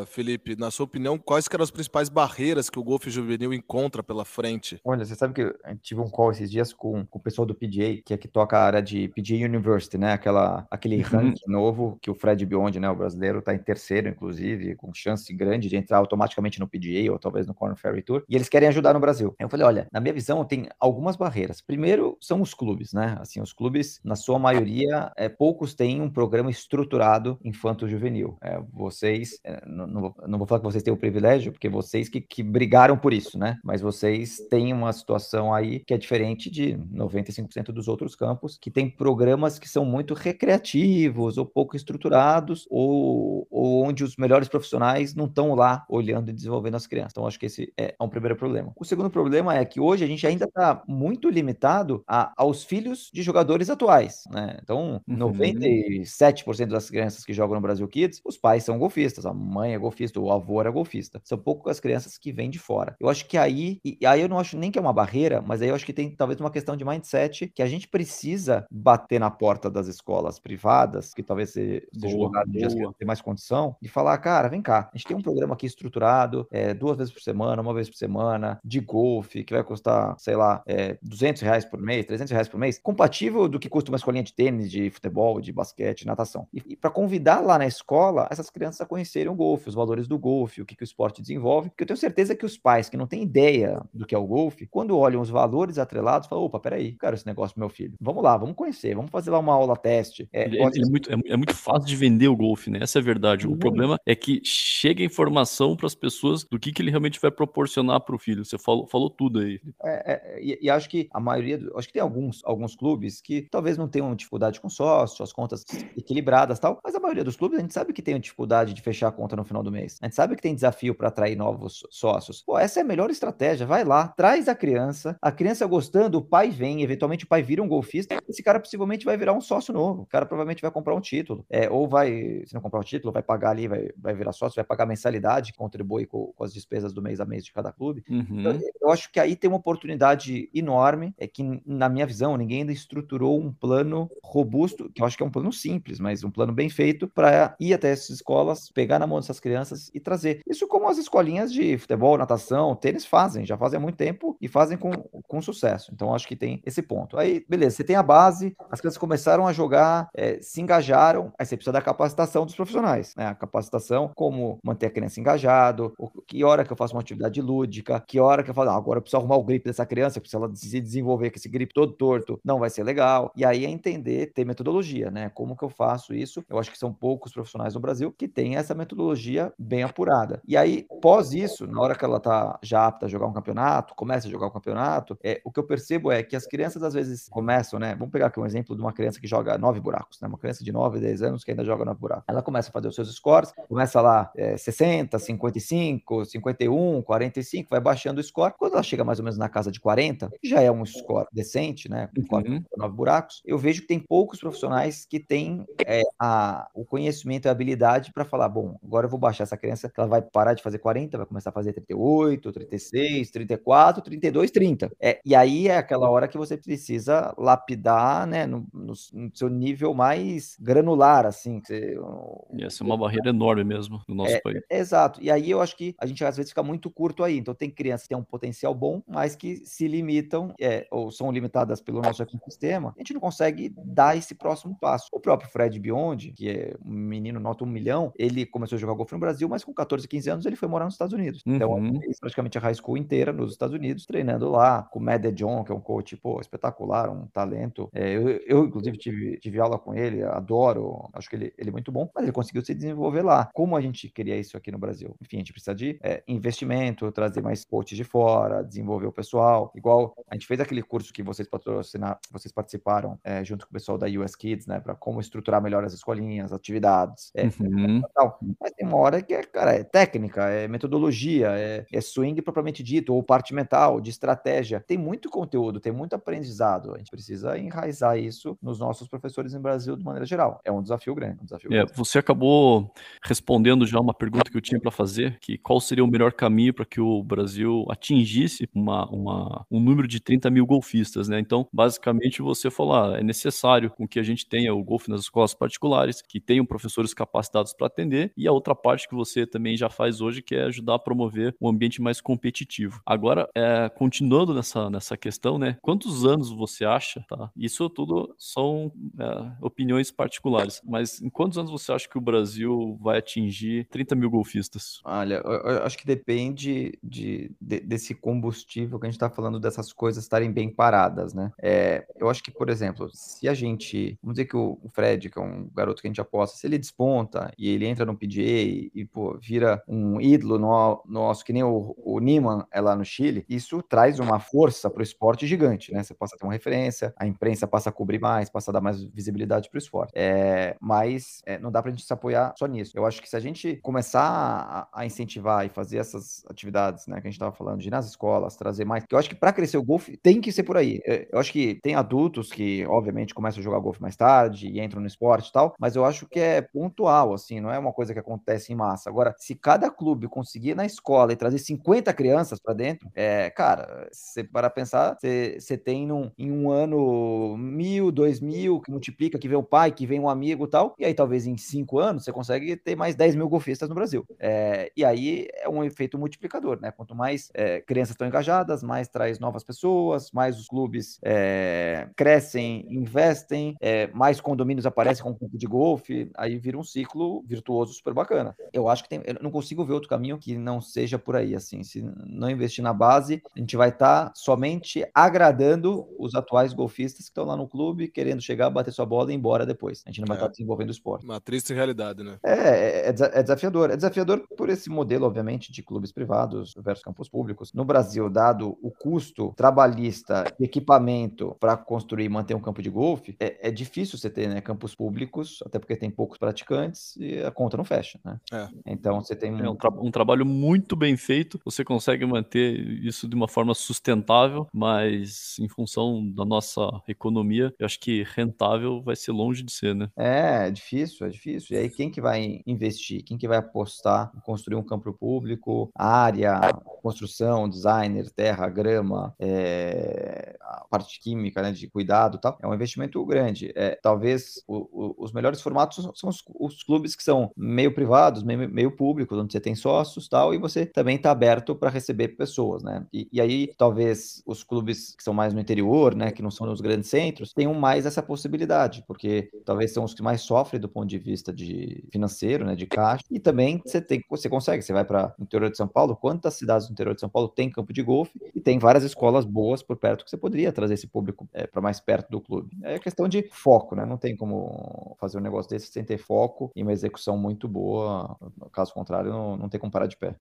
Felipe. Na sua opinião, quais eram as principais barreiras que o golfe juvenil encontra pela frente? Olha, você sabe que eu tive um call esses dias com, com o pessoal do PGA, que é que toca a área de PGA University, né? Aquela, aquele uhum. ranking novo que o Fred Beyond, né, o brasileiro, tá em terceiro, inclusive, com chance grande de entrar automaticamente no PGA ou talvez no Corner Ferry Tour. E eles querem ajudar no Brasil. Eu falei, olha, na minha visão, tem algumas barreiras. Primeiro, são os clubes, né? Assim, os clubes, na sua maioria, é, poucos têm um programa estruturado infanto-juvenil. É, vocês, é, não, não, não, vou falar que vocês têm o privilégio, porque vocês que, que brigaram por isso, né? Mas vocês têm uma situação aí que é diferente de 95% dos outros campos, que tem programas que são muito recreativos ou pouco estruturados, ou, ou onde os melhores profissionais não estão lá olhando e desenvolvendo as crianças. Então, acho que esse é um primeiro problema. O segundo problema é que hoje a gente ainda está muito limitado a, aos filhos de jogadores atuais, né? Então, uhum. 97% das crianças que jogam no Brasil Kids, os pais são golfistas, a mãe é golfista, o avô era golfista. São poucas crianças que vêm de fora. Eu acho que aí, e aí eu não acho nem que é uma barreira, mas aí eu acho que tem talvez uma questão de mindset que a gente precisa bater na porta das escolas privadas, que talvez seja jogado dias que tem mais condição, de falar, cara, vem cá, a gente tem um programa aqui estruturado, é, duas vezes por semana, uma vez por semana, de golfe, que vai custar, sei lá, é, 200 reais por mês, 300 reais por mês, compatível do que custa uma escolinha de tênis, de futebol, de basquete, natação. E, e para convidar lá na escola essas crianças a conhecerem o golfe, os valores do golfe, o que, que o esporte desenvolve, porque eu tenho certeza que os pais que não têm ideia do que é o golfe, quando olham os valores atrelados, falam, opa, peraí, quero esse negócio pro meu filho. Vamos lá, vamos conhecer, vamos fazer lá uma aula teste. É, é, muito, é, é, muito fácil de vender o golfe, né? Essa é a verdade. O problema é que chega informação para as pessoas do que, que ele realmente vai proporcionar para o filho. Você falou, falou tudo aí. É, é, e, e, acho que a maioria, acho que tem alguns, alguns clubes que talvez não uma dificuldade com sócio, as contas equilibradas tal, mas a maioria dos clubes a gente sabe que tem dificuldade de fechar a conta no final do mês. A gente sabe que tem desafio para atrair novos sócios. Pô, essa é a melhor estratégia. Vai lá, traz a criança, a criança gostando, o pai vem, eventualmente o pai vira um golfista, esse cara possivelmente vai virar um sócio novo. O cara provavelmente vai comprar um título. É, ou vai, se não comprar um título, vai pagar ali, vai, vai virar sócio, vai pagar mensalidade, contribui com, com as despesas do mês a mês de cada clube. Então, uhum. Então, eu acho que aí tem uma oportunidade enorme, é que, na minha visão, ninguém ainda estruturou um plano robusto, que eu acho que é um plano simples, mas um plano bem feito para ir até essas escolas, pegar na mão dessas crianças e trazer. Isso como as escolinhas de futebol, natação, tênis fazem, já fazem há muito tempo e fazem com, com sucesso. Então, acho que tem esse ponto. Aí, beleza, você tem a base, as crianças começaram a jogar, é, se engajaram, aí você precisa da capacitação dos profissionais, né? A capacitação, como manter a criança engajado, que hora que eu faço uma atividade lúdica, que hora que eu falo, ah, agora eu preciso arrumar o grip dessa criança, porque se ela se desenvolver com esse grip todo torto, não vai ser legal. E aí é entender, ter metodologia, né? Como que eu faço isso? Eu acho que são poucos profissionais no Brasil que têm essa metodologia bem apurada. E aí, pós isso, na hora que ela tá já apta a jogar um campeonato, começa a jogar um campeonato, é, o que eu percebo é que as crianças às vezes começam, né? Vamos pegar aqui um exemplo de uma criança que joga nove buracos, né? Uma criança de 9, 10 anos que ainda joga nove buracos. Ela começa a fazer os seus scores, começa lá é, 60, 55, 51, 45, vai baixando o score. Quando ela chega mais ou menos na casa de 40, já é um score decente, né? Com uhum. nove buracos. Eu vejo que tem poucos profissionais que têm é, a, o conhecimento e a habilidade para falar: bom, agora eu vou baixar essa criança, que ela vai parar de fazer 40, vai começar a fazer 38, 36, 34, 32, 30. É, e aí é aquela hora que você precisa lapidar, né, no, no, no seu nível mais granular, assim. Que você, Essa é uma barreira enorme mesmo no nosso é, país. É, exato. E aí eu acho que a gente às vezes fica muito curto aí. Então tem crianças que têm um potencial bom, mas que se limitam, é, ou são limitadas pelo nosso ecossistema, a gente não consegue dar esse próximo passo. O próprio Fred Biondi, que é um menino nota um milhão, ele começou a jogar golfe no Brasil, mas com 14, 15 anos ele foi morar nos Estados Unidos. Então, uhum. Então, ele fez praticamente a high school inteira nos Estados Unidos, treinando lá com o Matt John, que é um coach, pô, espetacular, um talento. É, eu, eu, inclusive, tive, tive aula com ele, adoro, acho que ele, ele é muito bom, mas ele conseguiu se desenvolver lá. Como a gente queria isso aqui no Brasil? Enfim, a gente precisa de é, investimento, trazer mais coaches de fora, desenvolver o pessoal. Igual a gente fez aquele curso que vocês patrocinaram, vocês participaram é, junto com o pessoal da US Kids, né, para como estruturar melhor as escolinhas, atividades. É, uhum. tal. Mas tem uma hora que é, cara, é técnica, é metodologia, é, é swing propriamente dito, ou parte mental, de estratégia. Tem muito conteúdo, tem muito aprendizado. A gente precisa enraizar isso nos nossos professores em Brasil de maneira geral. É um desafio grande. Um desafio é, grande. Você acabou respondendo já uma pergunta que eu tinha para fazer, que qual seria o melhor caminho para que o Brasil atingisse uma, uma, um número de 30 mil golfistas, né? Então, basicamente, você falar, ah, é necessário com que a gente tenha o golfe nas escolas particulares, que tenham professores capacitados para atender, e a outra parte que você também já faz hoje, que é ajudar a promover um ambiente mais competitivo. Agora, é, continuando nessa, nessa questão, né? Quantos anos você acha, tá? Isso tudo são é, opiniões particulares, mas em quantos anos você acha que o Brasil vai atingir 30 mil golfistas? Olha, eu, eu acho que depende de, de, desse combustível que a gente está falando dessas coisas estarem bem paradas, né? É, eu acho que, por exemplo, se a gente, vamos dizer que o, Fred, que é um garoto que a gente aposta, se ele desponta e ele entra no PGA e, e pô, vira um ídolo no, nosso, que nem o, o Niemann é lá no Chile, isso traz uma força para o esporte gigante, né? Você passa a ter uma referência, a imprensa passa a cobrir mais, passa a dar mais visibilidade para o esporte. É, mas é, não dá para a gente se apoiar só nisso. Eu acho que se a gente começar a, incentivar e fazer essas atividades, né, que a gente estava falando, de ir nas escolas, trazer mais, eu acho que para crescer o golfe tem que ser por aí. É, eu acho que tem adultos que, obviamente, começam a jogar golfe mais tarde e entram no esporte e tal, mas eu acho que é pontual, assim, não é uma coisa que acontece em massa. Agora, se cada clube conseguir na escola e trazer 50 crianças para dentro, é, cara, você para pensar, você tem num, em um ano mil, dois mil, que multiplica, que vem o pai, que vem um amigo e tal, e aí talvez em cinco anos você consegue ter mais 10 mil golfistas no Brasil. É, e aí é um efeito multiplicador, né? Quanto mais é, crianças estão engajadas, mais traz novas pessoas, mais os clubes é, crescem, investem, mais condomínios aparecem com campo de golfe, aí vira um ciclo virtuoso super bacana. Eu acho que tem, eu não consigo ver outro caminho que não seja por aí, assim, se não investir na base, a gente vai estar tá somente agradando os atuais golfistas que estão lá no clube, querendo chegar, bater sua bola e ir embora depois. A gente não vai estar é. tá desenvolvendo o esporte. Uma triste realidade, né? É, é, é, é desafiador. É desafiador por esse modelo, obviamente, de clubes privados versus campos públicos. No Brasil, dado o custo trabalhista, equipamento para construir e manter um campo de golfe, é, é difícil você ter né, campos públicos, até porque tem poucos praticantes e a conta não fecha, né? É. Então você tem É um, tra- um trabalho muito bem feito, você consegue manter isso de uma forma sustentável, mas em função da nossa economia, eu acho que rentável vai ser longe de ser, né? É, é difícil, é difícil. E aí, quem que vai investir? Quem que vai apostar construir um campo público, área, construção, designer, terra, grama, é, a parte química, né, de cuidado tal? É um investimento grande. É, talvez o- o- os melhores formatos são- os, os clubes que são meio privados, meio, meio públicos, onde você tem sócios tal, e você também está aberto para receber pessoas, né? E, e aí, talvez os clubes que são mais no interior, né, que não são nos grandes centros, tenham mais essa possibilidade, porque talvez são os que mais sofrem do ponto de vista de financeiro, né, de caixa, e também você tem, você consegue, você vai para o interior de São Paulo, quantas cidades do interior de São Paulo tem campo de golfe e tem várias escolas boas por perto que você poderia trazer esse público para mais perto do clube. É questão de foco, né? Não tem como fazer um negócio desse sem ter foco e uma execução muito boa. Caso contrário, não, não tem como parar de pé.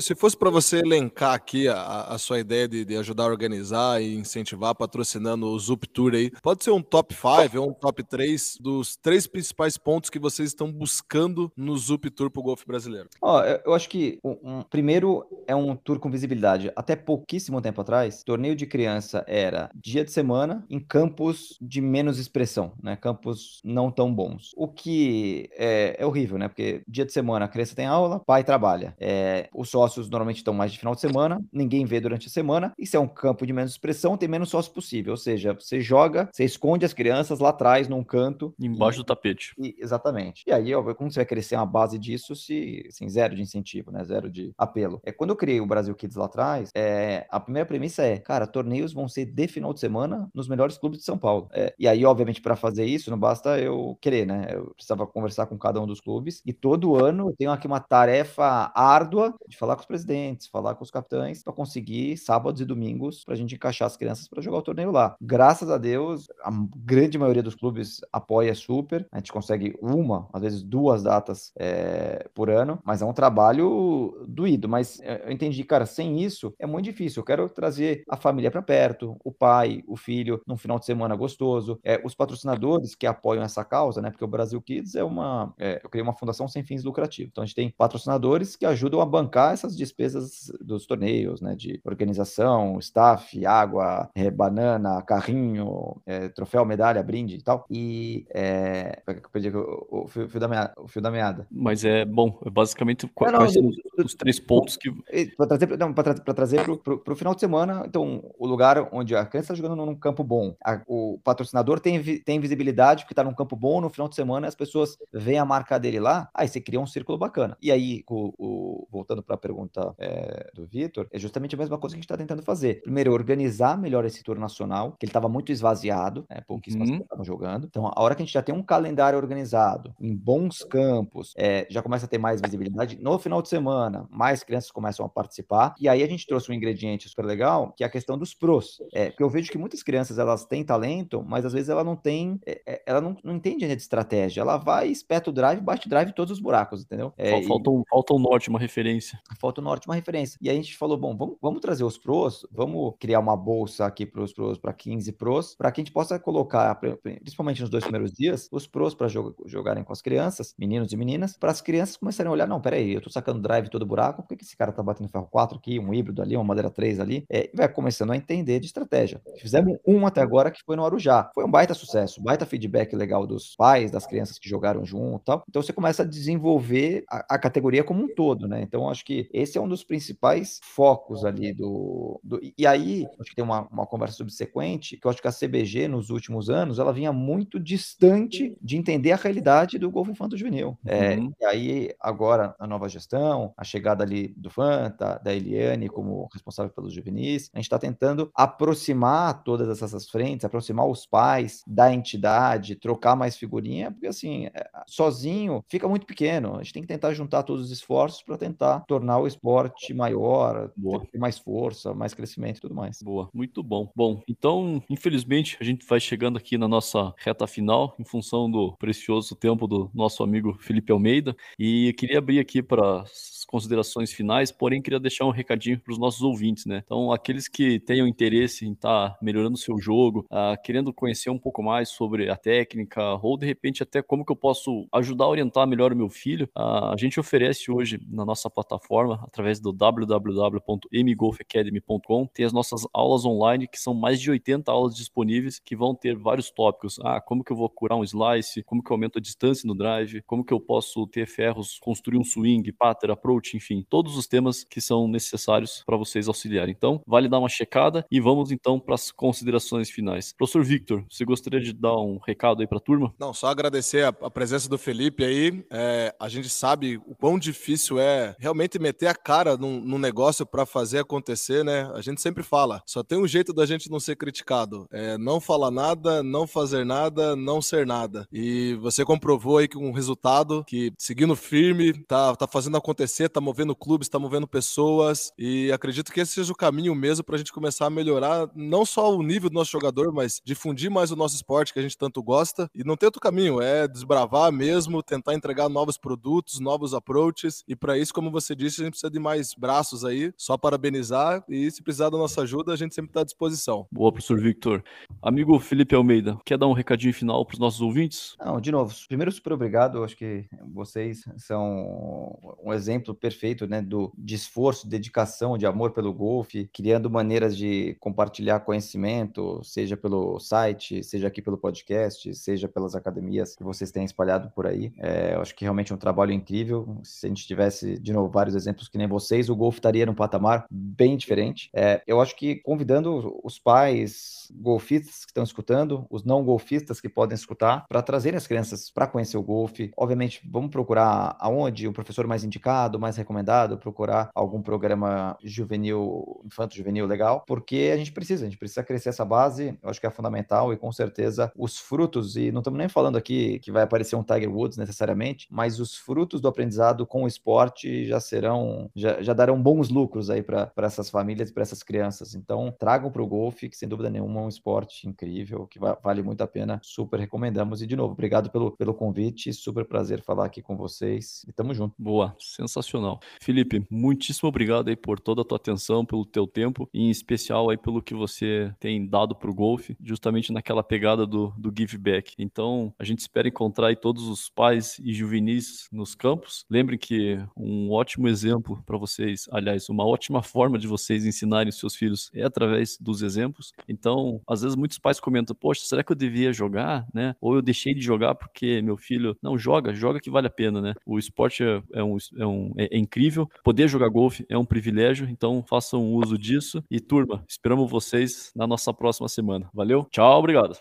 Se fosse para você elencar aqui a, a sua ideia de, de ajudar a organizar e incentivar patrocinando o Zup Tour aí, pode ser um top 5 ou um top 3 dos três principais pontos que vocês estão buscando no Zup Tour pro golfe brasileiro. Ó, eu, eu acho que um, primeiro é um tour com visibilidade. Até pouquíssimo tempo atrás, torneio de criança era dia de semana em campos de menos expressão, né? Campos não tão bons. O que é, é horrível, né? Porque dia de semana a criança tem aula, pai trabalha. É, os sócios normalmente estão mais de final de semana, ninguém vê durante a semana. E se é um campo de menos expressão, tem menos sócio possível. Ou seja, você joga, você esconde as crianças lá atrás, num canto. Embaixo do tapete. E- exatamente. E aí, ó, como você vai crescer uma base disso se assim, zero de incentivo, né? Zero de apelo. É quando eu criei o Brasil Kids lá atrás, é, a primeira premissa é, cara, torneios vão ser de final de semana nos melhores clubes de São Paulo. É, e aí, obviamente, para fazer isso, não basta eu querer, né? Eu precisava conversar com cada um dos clubes e todo ano eu tenho aqui uma tarefa árdua de falar com os presidentes, falar com os capitães para conseguir sábados e domingos para a gente encaixar as crianças para jogar o torneio lá. Graças a Deus, a grande maioria dos clubes apoia super. A gente consegue uma, às vezes duas datas é, por ano, mas é um trabalho doído. Mas é, eu entendi, cara, sem isso é muito difícil. Eu quero trazer a família para perto, o pai, o filho, num final de semana gostoso, é, os patrocinadores que apoiam essa causa, né? Porque o Brasil Kids é uma. é, eu criei uma fundação sem fins lucrativos. Então a gente tem patrocinadores que ajudam a bancar essas despesas dos torneios, né? De organização, staff, água, é, banana, carrinho, é, troféu, medalha, brinde e tal. E é, eu perdi o, o fio, fio da meada, o fio da meada. Mas é bom, é basicamente qua- Não, não, quais são os, três pontos que. Para trazer, não, pra tra- pra trazer pro, pro, pro final de semana, então, o lugar onde a criança está jogando num campo bom, a- o patrocinador tem, tem visibilidade porque está num campo bom, no final de semana as pessoas veem a marca dele lá, aí você cria um círculo bacana. E aí, o, o- voltando para a pergunta é, do Vitor, é justamente a mesma coisa que a gente está tentando fazer. Primeiro, organizar melhor esse tour nacional, que ele estava muito esvaziado, né, pouquíssimas Uhum. estavam jogando. Então, a hora que a gente já tem um calendário organizado, em bons campos, é, já começa a ter mais visibilidade. No final de semana, mais crianças começam a participar. E aí a gente trouxe um ingrediente super legal, que é a questão dos pros. É, porque eu vejo que muitas crianças elas têm talento, mas às vezes ela não tem, é, ela não, não entende ainda de estratégia. Ela vai, espeta o drive, bate o drive todos os buracos, entendeu? É, Fal- e- falta, um, falta um norte, uma referência. Falta o norte uma referência. E a gente falou, bom, vamos, vamos trazer os pros, vamos criar uma bolsa aqui para os pros, para 15 pros, para que a gente possa colocar, pri- pri- principalmente nos dois primeiros dias, os pros para jogarem com as crianças, meninos e meninas, para as crianças começarem a olhar, não, peraí, eu tô sacando drive todo buraco, por que, que esse cara tá batendo ferro 4 aqui, um híbrido ali, uma madeira 3 ali? É, e vai começando a entender de estratégia. Fizemos um até agora que foi no Arujá. Foi um baita sucesso, baita feedback legal dos pais, das crianças que jogaram junto e tal. Então você começa a desenvolver a, a categoria como um todo, né? Então acho que esse é um dos principais focos ali do. do e aí, acho que tem uma, uma conversa subsequente, que eu acho que a CBG nos últimos anos ela vinha muito distante de entender a realidade do golfe infanto juvenil. É, Uhum. e aí, agora, a nova gestão, a chegada ali do Fanta, da Eliane como responsável pelos juvenis, a gente está tentando aproximar todas essas frentes, aproximar os pais da entidade, trocar mais figurinha, porque assim, é, sozinho fica muito pequeno. A gente tem que tentar juntar todos os esforços para tentar tornar o esporte maior, Boa. ter mais força, mais crescimento e tudo mais. Boa, muito bom. Bom, então, infelizmente, a gente vai chegando aqui na nossa reta final, em função do precioso tempo do nosso amigo Felipe Almeida, e queria abrir aqui para considerações finais, porém queria deixar um recadinho para os nossos ouvintes, né? Então, aqueles que tenham interesse em estar tá melhorando o seu jogo, uh, querendo conhecer um pouco mais sobre a técnica, ou de repente até como que eu posso ajudar a orientar melhor o meu filho, uh, a gente oferece hoje na nossa plataforma, através do www.mgolfacademy.com, tem as nossas aulas online, que são mais de 80 aulas disponíveis, que vão ter vários tópicos. Ah, como que eu vou curar um slice, como que eu aumento a distância no drive, como que eu posso ter ferros, construir um swing, pattern, approach, enfim, todos os temas que são necessários para vocês auxiliarem. Então, vale dar uma checada e vamos então para as considerações finais. Professor Victor, você gostaria de dar um recado aí para a turma? Não, só agradecer a, a presença do Felipe aí. É, a gente sabe o quão difícil é realmente meter a cara num, num negócio para fazer acontecer, né? A gente sempre fala, só tem um jeito da gente não ser criticado, é não falar nada, não fazer nada, não ser nada. E você comprovou aí que um resultado que seguindo firme, tá, tá fazendo acontecer, tá movendo clubes, tá movendo pessoas e acredito que esse seja o caminho mesmo para a gente começar a melhorar não só o nível do nosso jogador, mas difundir mais o nosso esporte que a gente tanto gosta. E não tem outro caminho, é desbravar mesmo, tentar entregar novos produtos, novos approaches. E para isso, como você disse, a gente precisa de mais braços aí, só parabenizar. E se precisar da nossa ajuda, a gente sempre está à disposição. Boa, professor Victor. Amigo Felipe Almeida, quer dar um recadinho final para os nossos ouvintes? Não, de novo, primeiro, super obrigado. Acho que vocês são um exemplo perfeito né, do, de esforço, dedicação, de amor pelo golfe, criando maneiras de compartilhar conhecimento, seja pelo site, seja aqui pelo podcast, seja pelas academias que vocês têm espalhado por aí. É, acho que realmente é um trabalho incrível. Se a gente tivesse, de novo, vários exemplos que nem vocês, o golfe estaria num patamar bem diferente. É, eu acho que convidando os pais, golfistas que estão escutando, os não golfistas que podem escutar, para trazerem as crianças para conhecer o golfe. Obviamente, vamos procurar aonde o professor mais indicado, mais recomendado, procurar algum programa juvenil, infanto juvenil legal, porque a gente precisa, a gente precisa crescer essa base, eu acho que é fundamental e com certeza os frutos, e não estamos nem falando aqui que vai aparecer um Tiger Woods necessariamente, mas os frutos do aprendizado com o esporte já serão, já, já darão bons lucros aí para essas famílias e para essas crianças. Então, tragam para o golfe, que sem dúvida nenhuma é um esporte incrível, que vale muito a pena, super recomendamos. E de novo, obrigado pelo, pelo convite, super prazer falar aqui com vocês e tamo junto. Boa, sensacional. Felipe, muitíssimo obrigado aí por toda a tua atenção, pelo teu tempo, e em especial aí pelo que você tem dado pro golfe, justamente naquela pegada do, do give back. Então, a gente espera encontrar aí todos os pais e juvenis nos campos. Lembrem que um ótimo exemplo para vocês, aliás, uma ótima forma de vocês ensinarem seus filhos é através dos exemplos. Então, às vezes muitos pais comentam: "Poxa, será que eu devia jogar, né? Ou eu deixei de jogar porque meu filho não joga, joga que vale a pena, né? O esporte é, é um, é, um, é, incrível. Poder jogar golfe é um privilégio, então façam uso disso. E turma, esperamos vocês na nossa próxima semana. Valeu, tchau, obrigado.